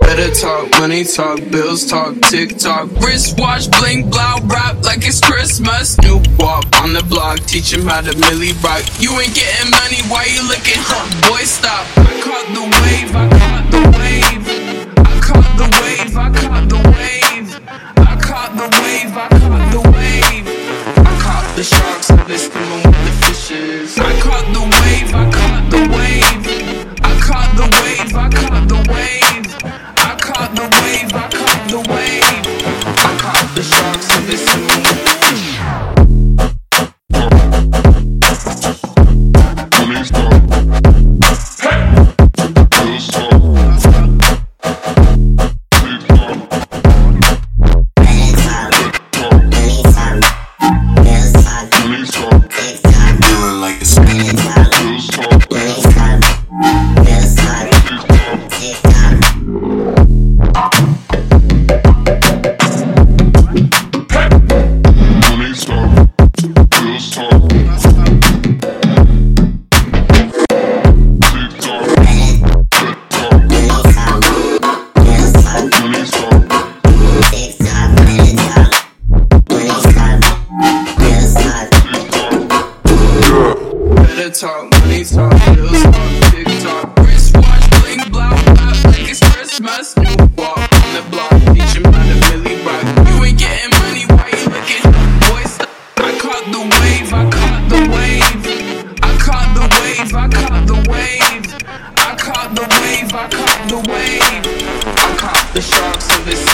Better talk, money talk, bills talk, tick tock. Wristwatch, bling, blow, rap like it's Christmas. New walk on the block, teach him how to milli rock. You ain't getting money, why you looking, huh? Boy, stop. I caught the wave, I caught the wave. I caught the wave, I caught the wave. I caught the wave, I caught the wave. I caught the sharks, I'm the. wave, I caught the wave. I caught the sharks of the sea. Head talk, money talk, bills talk, tick tock. Wristwatch bling, blah, blah, like it's Christmas. New walk on the block, teaching by the Billy Rock. You ain't getting money, why you looking? Boys, I caught the wave, I caught the wave. I caught the wave, I caught the wave. I caught the wave, I caught the wave. I caught the sharks of this